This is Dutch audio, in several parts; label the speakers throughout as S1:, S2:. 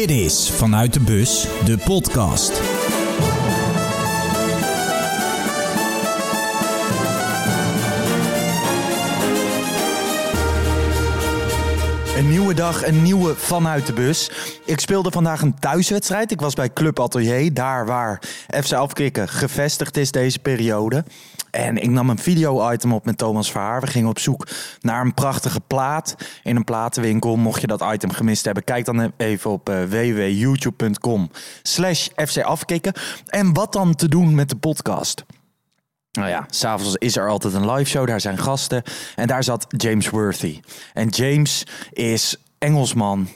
S1: Dit is Vanuit de Bus, de podcast.
S2: Een nieuwe dag, een nieuwe vanuit de bus. Ik speelde vandaag een thuiswedstrijd. Ik was bij Club Atelier, daar waar FC Afkikken gevestigd is deze periode. En ik nam een video-item op met Thomas Verhaar. We gingen op zoek naar een prachtige plaat in een platenwinkel. Mocht je dat item gemist hebben, kijk dan even op uh, www.youtube.com slash fcafkikken. En wat dan te doen met de podcast? Nou ja, s'avonds is er altijd een live show. Daar zijn gasten. En daar zat James Worthy. En James is Engelsman.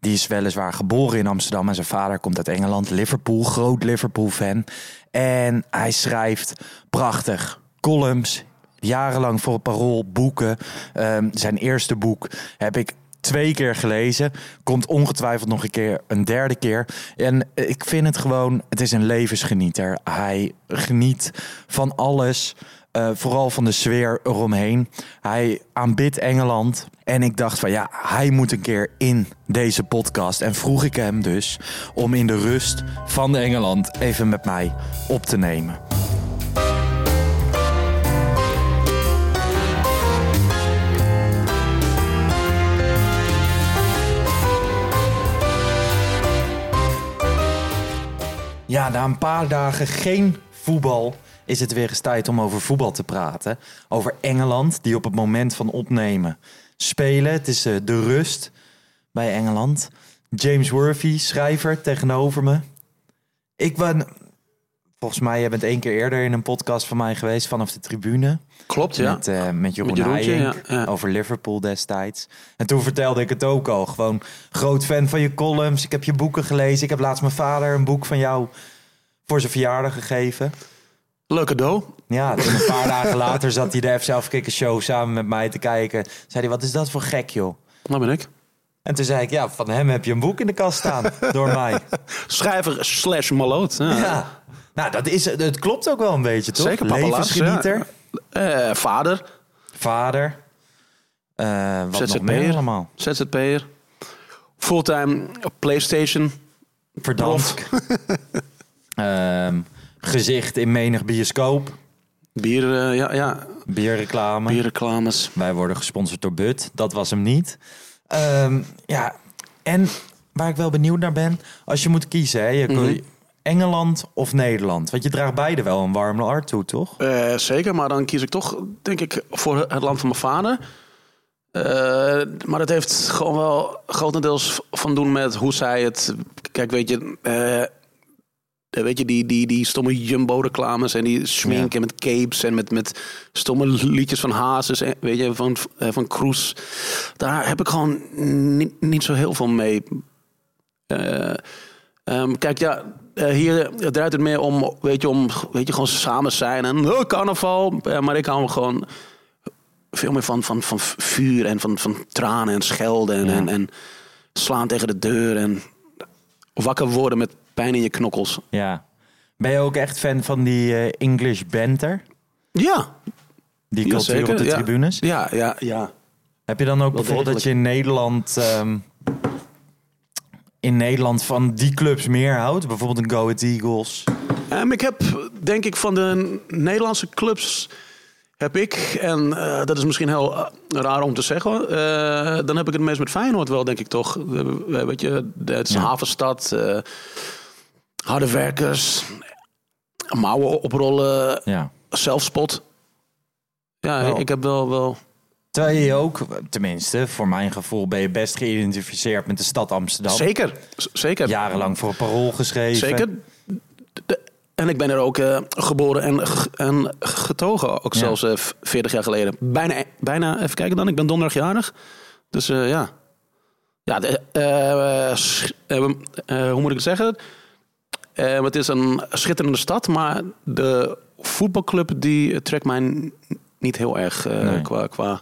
S2: Die is weliswaar geboren in Amsterdam. En zijn vader komt uit Engeland. Liverpool, groot Liverpool-fan. En hij schrijft prachtig columns. Jarenlang voor het parool, boeken. Um, zijn eerste boek heb ik twee keer gelezen. Komt ongetwijfeld nog een keer, een derde keer. En ik vind het gewoon, het is een levensgenieter. Hij geniet van alles. Uh, vooral van de sfeer eromheen. Hij aanbidt Engeland. En ik dacht van ja, hij moet een keer in deze podcast. En vroeg ik hem dus om in de rust van Engeland even met mij op te nemen. Ja, na een paar dagen geen voetbal is het weer eens tijd om over voetbal te praten. Over Engeland, die op het moment van opnemen spelen. Het is uh, de rust bij Engeland. James Worthy, schrijver, tegenover me. Ik ben, volgens mij, jij bent één keer eerder in een podcast van mij geweest vanaf de tribune.
S3: Klopt, ja.
S2: Met, uh, met Jeroen
S3: Met Jeroentje,
S2: Haijink,
S3: ja, ja.
S2: over Liverpool destijds. En toen vertelde ik het ook al. Gewoon groot fan van je columns. Ik heb je boeken gelezen. Ik heb laatst mijn vader een boek van jou voor zijn verjaardag gegeven.
S3: Leuk cadeau.
S2: Ja, toen een paar dagen later zat hij de FC Afkikken show samen met mij te kijken. Zei hij, wat is dat voor gek joh?
S3: Dat ben ik.
S2: En toen zei ik, ja, van hem heb je een boek in de kast staan. door mij.
S3: Schrijver slash maloot. Ja.
S2: Ja. Nou, dat is, het klopt ook wel een beetje, toch?
S3: Zeker,
S2: Levensgenieter,
S3: Eh, vader,
S2: vader. eh wat nog
S3: ZZP'er.
S2: meer allemaal?
S3: ZZP'er, fulltime PlayStation.
S2: Verdampt. Ehm, gezicht in menig bioscoop.
S3: Bier, eh, ja, ja,
S2: Bierreclame.
S3: bierreclames.
S2: Wij worden gesponsord door Bud. Dat was hem niet. Ehm, ja, en waar ik wel benieuwd naar ben, als je moet kiezen, hè, je,
S3: Mhm.
S2: Engeland of Nederland? Want je draagt beide wel een warm hart toe, toch?
S3: Eh, zeker, maar dan kies ik toch, denk ik, voor het land van mijn vader. Eh, maar dat heeft gewoon wel grotendeels van doen met hoe zij het. Kijk, weet je, eh, weet je die, die, die stomme Jumbo-reclames en die schminken met capes en met, met stomme liedjes van Hazes, en, weet je, van, eh, van Kroes. Daar heb ik gewoon niet, niet zo heel veel mee. Eh, ehm, kijk, ja, eh, hier draait het meer om, weet je, om, weet je, gewoon samen zijn en oh, carnaval. Eh, maar ik hou gewoon veel meer van, van, van vuur en van, van tranen en schelden en,
S2: Ja.
S3: en, en slaan tegen de deur en wakker worden met pijn in je knokkels.
S2: Ja. Ben je ook echt fan van die eh, English banter?
S3: Ja,
S2: Die cultuur
S3: zeker,
S2: op de
S3: ja.
S2: tribunes?
S3: ja, ja, ja.
S2: Heb je dan ook bijvoorbeeld dat je in Nederland... ehm, in Nederland van die clubs meer houdt? Bijvoorbeeld een Go Ahead Eagles.
S3: Ehm, ik heb, denk ik, van de Nederlandse clubs heb ik, en eh, dat is misschien heel eh, raar om te zeggen, dan heb ik het meest met Feyenoord wel, denk ik toch. Weet je, het is een
S2: Ja.
S3: havenstad, harde werkers, mouwen oprollen,
S2: Ja.
S3: zelfspot. Ja,
S2: Wel.
S3: ik heb wel, wel
S2: Terwijl je ook, tenminste, voor mijn gevoel, ben je best geïdentificeerd met de stad Amsterdam.
S3: zeker, zeker.
S2: Jarenlang voor parool geschreven.
S3: Zeker. De- en ik ben er ook eh, geboren en, en getogen. Ook
S2: Ja.
S3: zelfs eh, v- 40 jaar geleden. Bijna, bijna, even kijken dan. Ik ben donderdagjarig. Dus eh, ja. Ja, de, eh, eh, eh, hoe moet ik het zeggen? Eh, het is een schitterende stad, maar de voetbalclub die trekt mij niet heel erg eh,
S2: Nee.
S3: qua, qua...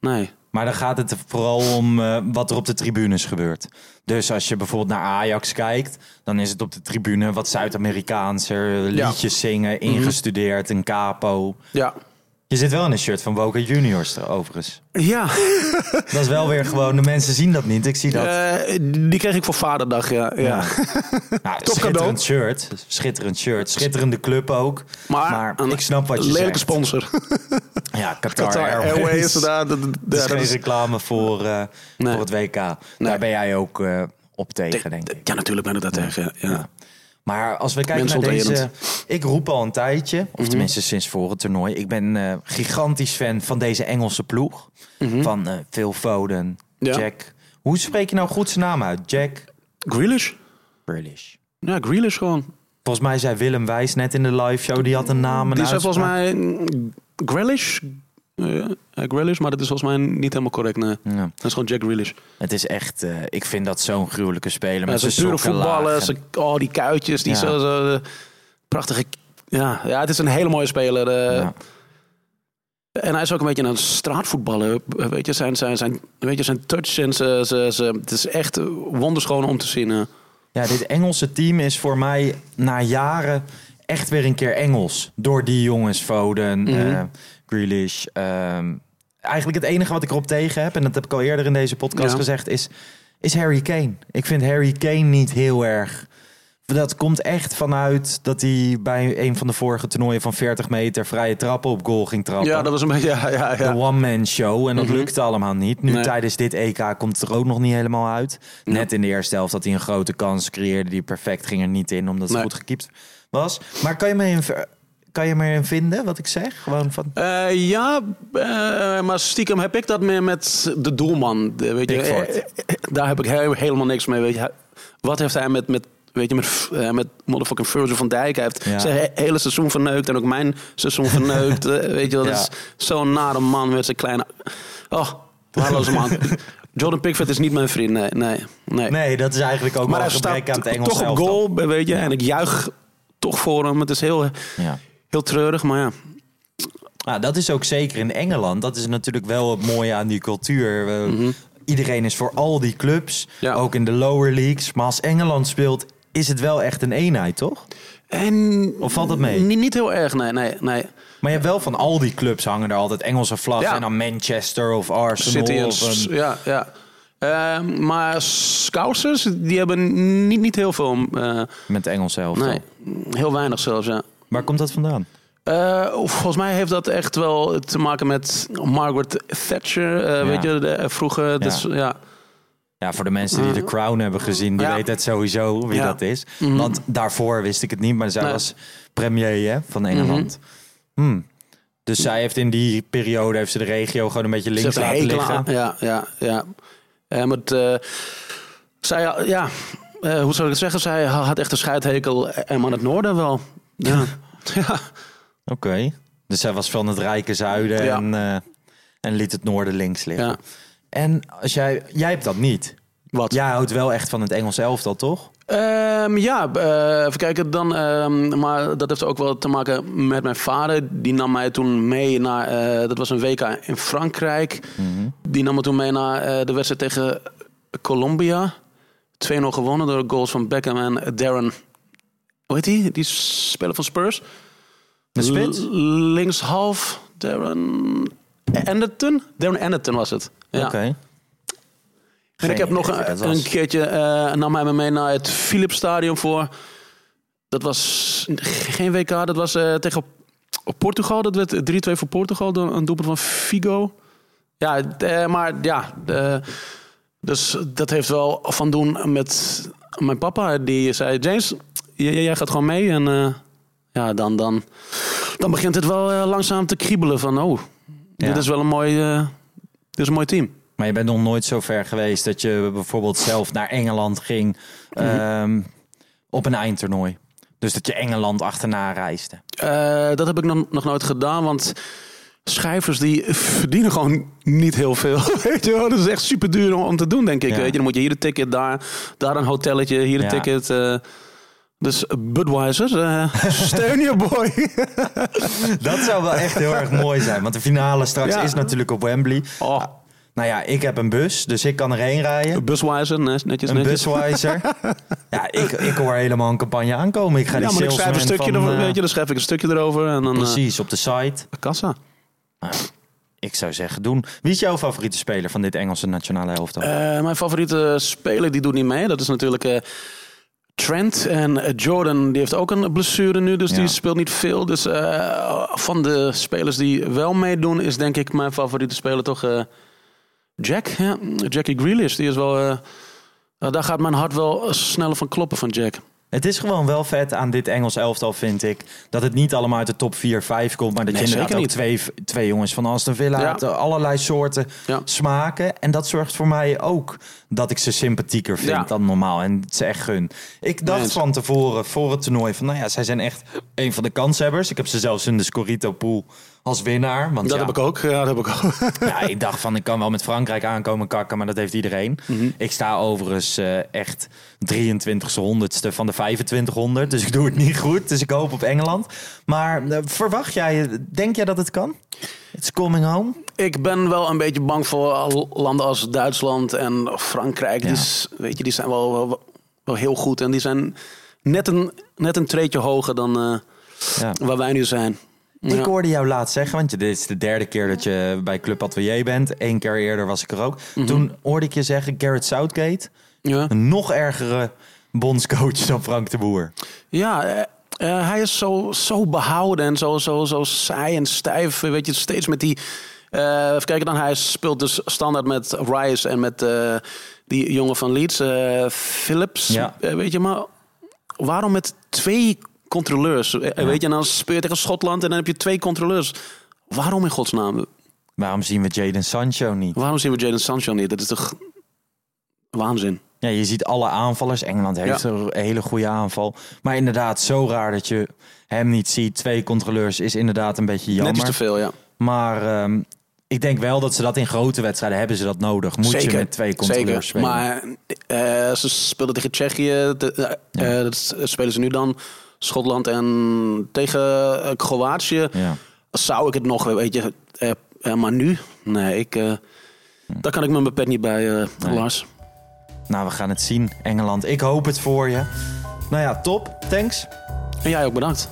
S3: Nee.
S2: Maar dan gaat het vooral om eh, wat er op de tribunes gebeurt. Dus als je bijvoorbeeld naar Ajax kijkt, dan is het op de tribune wat Zuid-Amerikaanser,
S3: Ja.
S2: liedjes zingen, ingestudeerd, een capo.
S3: Ja,
S2: Je zit wel in een shirt van Boca Juniors overigens.
S3: Ja,
S2: Dat is wel weer gewoon, de mensen zien dat niet. Ik zie dat.
S3: eh, die kreeg ik voor vaderdag, ja. ja.
S2: Ja. Nou, schitterend
S3: cadeau.
S2: shirt. Schitterend shirt. Schitterende club ook.
S3: Maar,
S2: Maar
S3: een
S2: ik snap wat je
S3: lelijke
S2: zegt.
S3: sponsor.
S2: Ja, Qatar,
S3: Qatar
S2: Airways.
S3: Airways. daar, dat,
S2: Het
S3: dat,
S2: is geen
S3: is-
S2: reclame voor, eh,
S3: Nee.
S2: voor het WK. Daar ben jij ook eh, op tegen, denk ik.
S3: Ja, natuurlijk ben ik daar tegen. Ja.
S2: Ja. Maar als we kijken naar deze... Ik roep al een tijdje,
S3: Mhm.
S2: of tenminste sinds voor het toernooi... ik ben eh, gigantisch fan van deze Engelse ploeg. Van eh, Phil Foden,
S3: Mhm. Ja.
S2: Jack... Hoe spreek je nou goed zijn naam uit? Jack
S3: Grealish?
S2: Grealish.
S3: Ja, Grealish gewoon.
S2: Volgens mij zei Willem Wijs net in de live show... die had een naam en
S3: Die zei volgens mij mm, Grealish. Eh, Grealish, maar dat is volgens mij niet helemaal correct. Nee.
S2: Ja.
S3: Dat is gewoon Jack Grealish.
S2: Het is echt... eh, ik vind dat zo'n gruwelijke speler.
S3: Ja,
S2: Met
S3: zijn
S2: zijn
S3: pure voetballen,
S2: en-
S3: oh, die kuitjes, die
S2: Ja.
S3: zo, zo eh, prachtige... Ja, ja, het is een hele mooie speler. eh.
S2: Ja.
S3: En hij is ook een beetje een straatvoetballer. Weet je, zijn, zijn, zijn, weet je, zijn touch en zijn, zijn- het is echt wonderschoon om te zien.
S2: Ja, dit Engelse team is voor mij na jaren echt weer een keer Engels. Door die jongens, Foden, eh, Grealish. ehm, eigenlijk het enige wat ik erop tegen heb, en dat heb ik al eerder in deze podcast
S3: Ja.
S2: gezegd, is, is Harry Kane. Ik vind Harry Kane niet heel erg... Dat komt echt vanuit dat hij bij een van de vorige toernooien van 40 meter vrije trappen op goal ging trappen.
S3: Ja, dat was een beetje... Ja, ja, ja.
S2: De one-man show. En dat
S3: Mhm.
S2: lukte allemaal niet. Nu
S3: Nee.
S2: tijdens dit EK komt het er ook nog niet helemaal uit. Net in de eerste helft dat hij een grote kans creëerde. Die perfect ging er niet in, omdat het
S3: Nee.
S2: goed gekiept was. Maar kan je me in, kan je me in vinden, wat ik zeg? Gewoon van...
S3: Eh, ja, eh, maar stiekem heb ik dat meer met de doelman. Weet je. Eh, daar heb ik he- helemaal niks mee. Weet je. Hij- Wat heeft hij met, met, weet je, met, met motherfucking Virgil van Dijk? Hij heeft
S2: Ja.
S3: zijn he- hele seizoen verneukt en ook mijn seizoen verneukt. Weet je, dat
S2: Ja.
S3: is zo'n nare man met zijn kleine... Oh, man. Jordan Pickford is niet mijn vriend, nee. nee, nee.
S2: Nee, dat is eigenlijk ook
S3: maar
S2: wel
S3: hij
S2: een gebrek
S3: staat
S2: aan het Engels
S3: toch op goal, weet je. En ik juich toch voor hem. Het is heel,
S2: Ja.
S3: Heel treurig, maar ja.
S2: Nou, dat is ook zeker in Engeland. Dat is natuurlijk wel het mooie aan die cultuur. We- Iedereen is voor al die clubs,
S3: Mhm. Ja.
S2: ook in de lower leagues. Maar als Engeland speelt, is het wel echt een eenheid, toch?
S3: En
S2: Of valt het mee?
S3: Niet, niet heel erg, nee, nee, nee.
S2: Maar je hebt wel van al die clubs hangen er altijd Engelse vlaggen.
S3: Ja.
S2: En dan Manchester of Arsenal.
S3: City
S2: of een...
S3: ja, ja. Ehm, maar Scousers, die hebben niet, niet heel veel. eh,
S2: Met Engels zelf.
S3: nee, heel weinig zelfs, ja.
S2: Waar komt dat vandaan?
S3: Eh, volgens mij heeft dat echt wel te maken met Margaret Thatcher. eh,
S2: Ja.
S3: Weet je, de, eh, vroeger. Dus, ja.
S2: Ja, voor de mensen die The Crown hebben gezien, die
S3: Ja.
S2: weten het sowieso wie dat is.
S3: Mhm.
S2: Want daarvoor wist ik het niet, maar zij
S3: Nee.
S2: was premier hè, van Engeland. Hmm. Dus zij heeft in die periode heeft ze de regio gewoon een beetje links laten liggen.
S3: aan- Ja, ja, ja. Het, eh, zij, ja, hoe zou ik het zeggen? Zij had echt een scheidhekel en aan het noorden wel. Ja. ja.
S2: Oké. Dus zij was van het rijke zuiden
S3: Ja.
S2: en, eh, en liet het noorden links liggen.
S3: Ja.
S2: En als jij, jij hebt dat niet.
S3: Wat?
S2: Jij houdt wel echt van het Engels elftal, toch?
S3: Ehm, ja, eh, even kijken dan. ehm, maar dat heeft ook wel te maken met mijn vader. Die nam mij toen mee naar. eh, dat was een WK in Frankrijk. Die nam me toen mee naar eh, de wedstrijd tegen Colombia. 2-0 gewonnen door goals van Beckham en Darren. Hoe heet die? Die speler van Spurs.
S2: De spits?
S3: Linkshalf. Darren Anderton? Darren Anderton was het. Ja.
S2: Oké.
S3: En ik heb nog een, een keertje, nam hij me mee naar het Philipsstadion voor. Dat was geen WK, dat was eh, tegen Portugal. Dat werd 3-2 voor Portugal, door een doelpunt van Figo. Ja, eh, maar ja, eh, dus dat heeft wel van doen met mijn papa. Die zei, James, jij gaat gewoon mee. En eh, ja, dan, dan, dan begint het wel eh, langzaam te kriebelen van, oh,
S2: Ja.
S3: dit is wel een mooi, eh, dit is een mooi team.
S2: Maar je bent nog nooit zo ver geweest dat je bijvoorbeeld zelf naar Engeland ging
S3: Mhm.
S2: ehm, op een eindtoernooi. Dus dat je Engeland achterna reisde.
S3: Dat heb ik nog, nog nooit gedaan, want schrijvers die verdienen gewoon niet heel veel. Weet je wel? Dat is echt super duur om, te doen, denk ik.
S2: Ja.
S3: Weet je? Dan moet je hier een ticket, daar, daar een hotelletje, hier een
S2: Ja.
S3: ticket. Dus Budweiser, eh, steun je boy.
S2: Dat zou wel echt heel erg mooi zijn. Want de finale straks
S3: Ja.
S2: is natuurlijk op Wembley.
S3: oh,
S2: Nou ja, ik heb een bus, dus ik kan erheen rijden.
S3: Busweiser, netjes, netjes.
S2: Een buswijzer. ja, ik, ik hoor helemaal een campagne aankomen. Ik ga
S3: Ja,
S2: die
S3: maar ik schrijf een stukje,
S2: van,
S3: erover,
S2: eh,
S3: weet je, dan schrijf ik een stukje erover en dan eh,
S2: Precies, op de site.
S3: kassa.
S2: Ik zou zeggen doen. Wie is jouw favoriete speler van dit Engelse nationale elftal?
S3: Eh, mijn favoriete speler die doet niet mee. Dat is natuurlijk eh, Trent. En eh, Jordan die heeft ook een blessure nu, dus
S2: Ja.
S3: die speelt niet veel. Dus eh, van de spelers die wel meedoen, is denk ik mijn favoriete speler toch eh, Jack. Ja, Jackie Grealish. Die is wel. daar gaat mijn hart wel sneller van kloppen van Jack.
S2: Het is gewoon wel vet aan dit Engels elftal, vind ik. Dat het niet allemaal uit de top 4, 5 komt. Maar dat
S3: Nee,
S2: je inderdaad ook twee, twee jongens van Aston Villa
S3: Ja.
S2: hebt. Allerlei soorten
S3: Ja.
S2: smaken. En dat zorgt voor mij ook dat ik ze sympathieker vind
S3: Ja.
S2: dan normaal. En het ze echt gun. Ik dacht van tevoren, voor het toernooi, van nou ja, zij zijn echt een van de kanshebbers. Ik heb ze zelfs in de Scorito pool als winnaar. Want
S3: Dat
S2: ja,
S3: heb ik ook. Ja, dat heb ik ook.
S2: ja, ik dacht van ik kan wel met Frankrijk aankomen kakken, maar dat heeft iedereen.
S3: Mhm.
S2: Ik sta overigens eh, echt 23ste honderdste van de 2500, dus ik doe het niet goed. Dus ik hoop op Engeland. Maar eh, verwacht jij, denk jij dat het kan? It's coming home.
S3: Ik ben wel een beetje bang voor landen als Duitsland en Frankrijk.
S2: Ja.
S3: Die, weet je, die zijn wel, wel, wel heel goed. En die zijn net een, net een treetje hoger dan eh,
S2: Ja.
S3: waar wij nu zijn.
S2: Ik hoorde jou laatst zeggen, want dit is de derde keer dat je bij Club Atelier bent. Eén keer eerder was ik er ook.
S3: Mhm.
S2: Toen hoorde ik je zeggen, Garrett Southgate,
S3: Ja,
S2: een nog ergere bondscoach dan Frank de Boer.
S3: ja eh, eh, hij is zo, zo behouden en zo, zo, zo saai en stijf. Weet je, steeds met die... eh even kijken dan, hij speelt dus standaard met Rice en met die jongen van Leeds, Phillips.
S2: Ja.
S3: Weet je, maar waarom met twee controleurs? Eh, Weet je, en dan speel je tegen Schotland en dan heb je twee controleurs. Waarom in godsnaam?
S2: Waarom zien we Jaden Sancho niet?
S3: Waarom zien we Jadon Sancho niet? Dat is toch waanzin?
S2: Ja, je ziet alle aanvallers. Engeland heeft
S3: Ja.
S2: een hele goede aanval. Maar inderdaad, zo raar dat je hem niet ziet. Twee controleurs is inderdaad een beetje jammer.
S3: Net iets te veel, ja.
S2: Maar ehm, ik denk wel dat ze dat in grote wedstrijden hebben ze dat nodig. Moet je met twee controleurs
S3: zeker.
S2: spelen.
S3: Maar eh, ze speelden tegen Tsjechië. De, eh, dat spelen ze nu dan. Schotland en tegen eh, Kroatië.
S2: Ja.
S3: Zou ik het nog, weet je. eh, eh, maar nu? Nee, ik, eh, daar kan ik met mijn pet niet bij, eh,
S2: Nee.
S3: Lars.
S2: Nou, we gaan het zien, Engeland. Ik hoop het voor je. Nou ja, top. Thanks.
S3: En jij ook bedankt.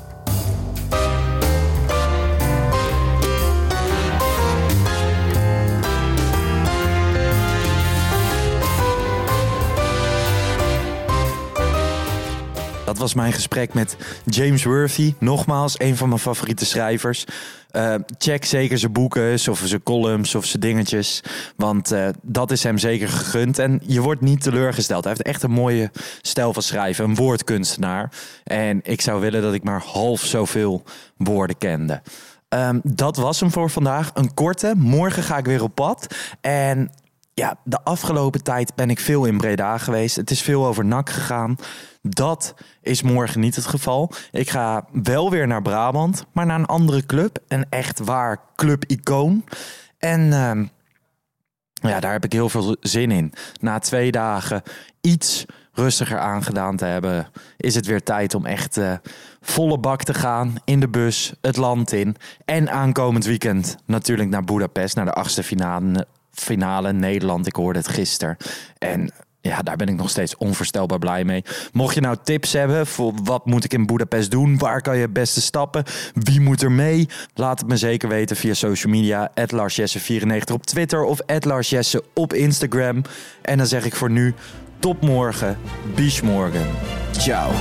S2: Was mijn gesprek met James Worthy. Nogmaals, een van mijn favoriete schrijvers. Eh, check zeker zijn boeken of zijn columns of zijn dingetjes. Want eh, dat is hem zeker gegund. En je wordt niet teleurgesteld. Hij heeft echt een mooie stijl van schrijven. Een woordkunstenaar. En ik zou willen dat ik maar half zoveel woorden kende. Ehm, dat was hem voor vandaag. Een korte. Morgen ga ik weer op pad. En ja, de afgelopen tijd ben ik veel in Breda geweest. Het is veel over NAC gegaan. Dat is morgen niet het geval. Ik ga wel weer naar Brabant, maar naar een andere club. Een echt waar club-icoon. En ehm, ja, daar heb ik heel veel zin in. Na twee dagen iets rustiger aangedaan te hebben, is het weer tijd om echt eh, volle bak te gaan in de bus, het land in. En aankomend weekend natuurlijk naar Budapest, naar de achtste finale, finale Nederland. Ik hoorde het gisteren. En ja, daar ben ik nog steeds onvoorstelbaar blij mee. Mocht je nou tips hebben voor wat moet ik in Budapest doen? Waar kan je het beste stappen? Wie moet er mee? Laat het me zeker weten via social media. LarsJesse94 op Twitter of LarsJesse op Instagram. En dan zeg ik voor nu tot morgen. Bis morgen. Ciao.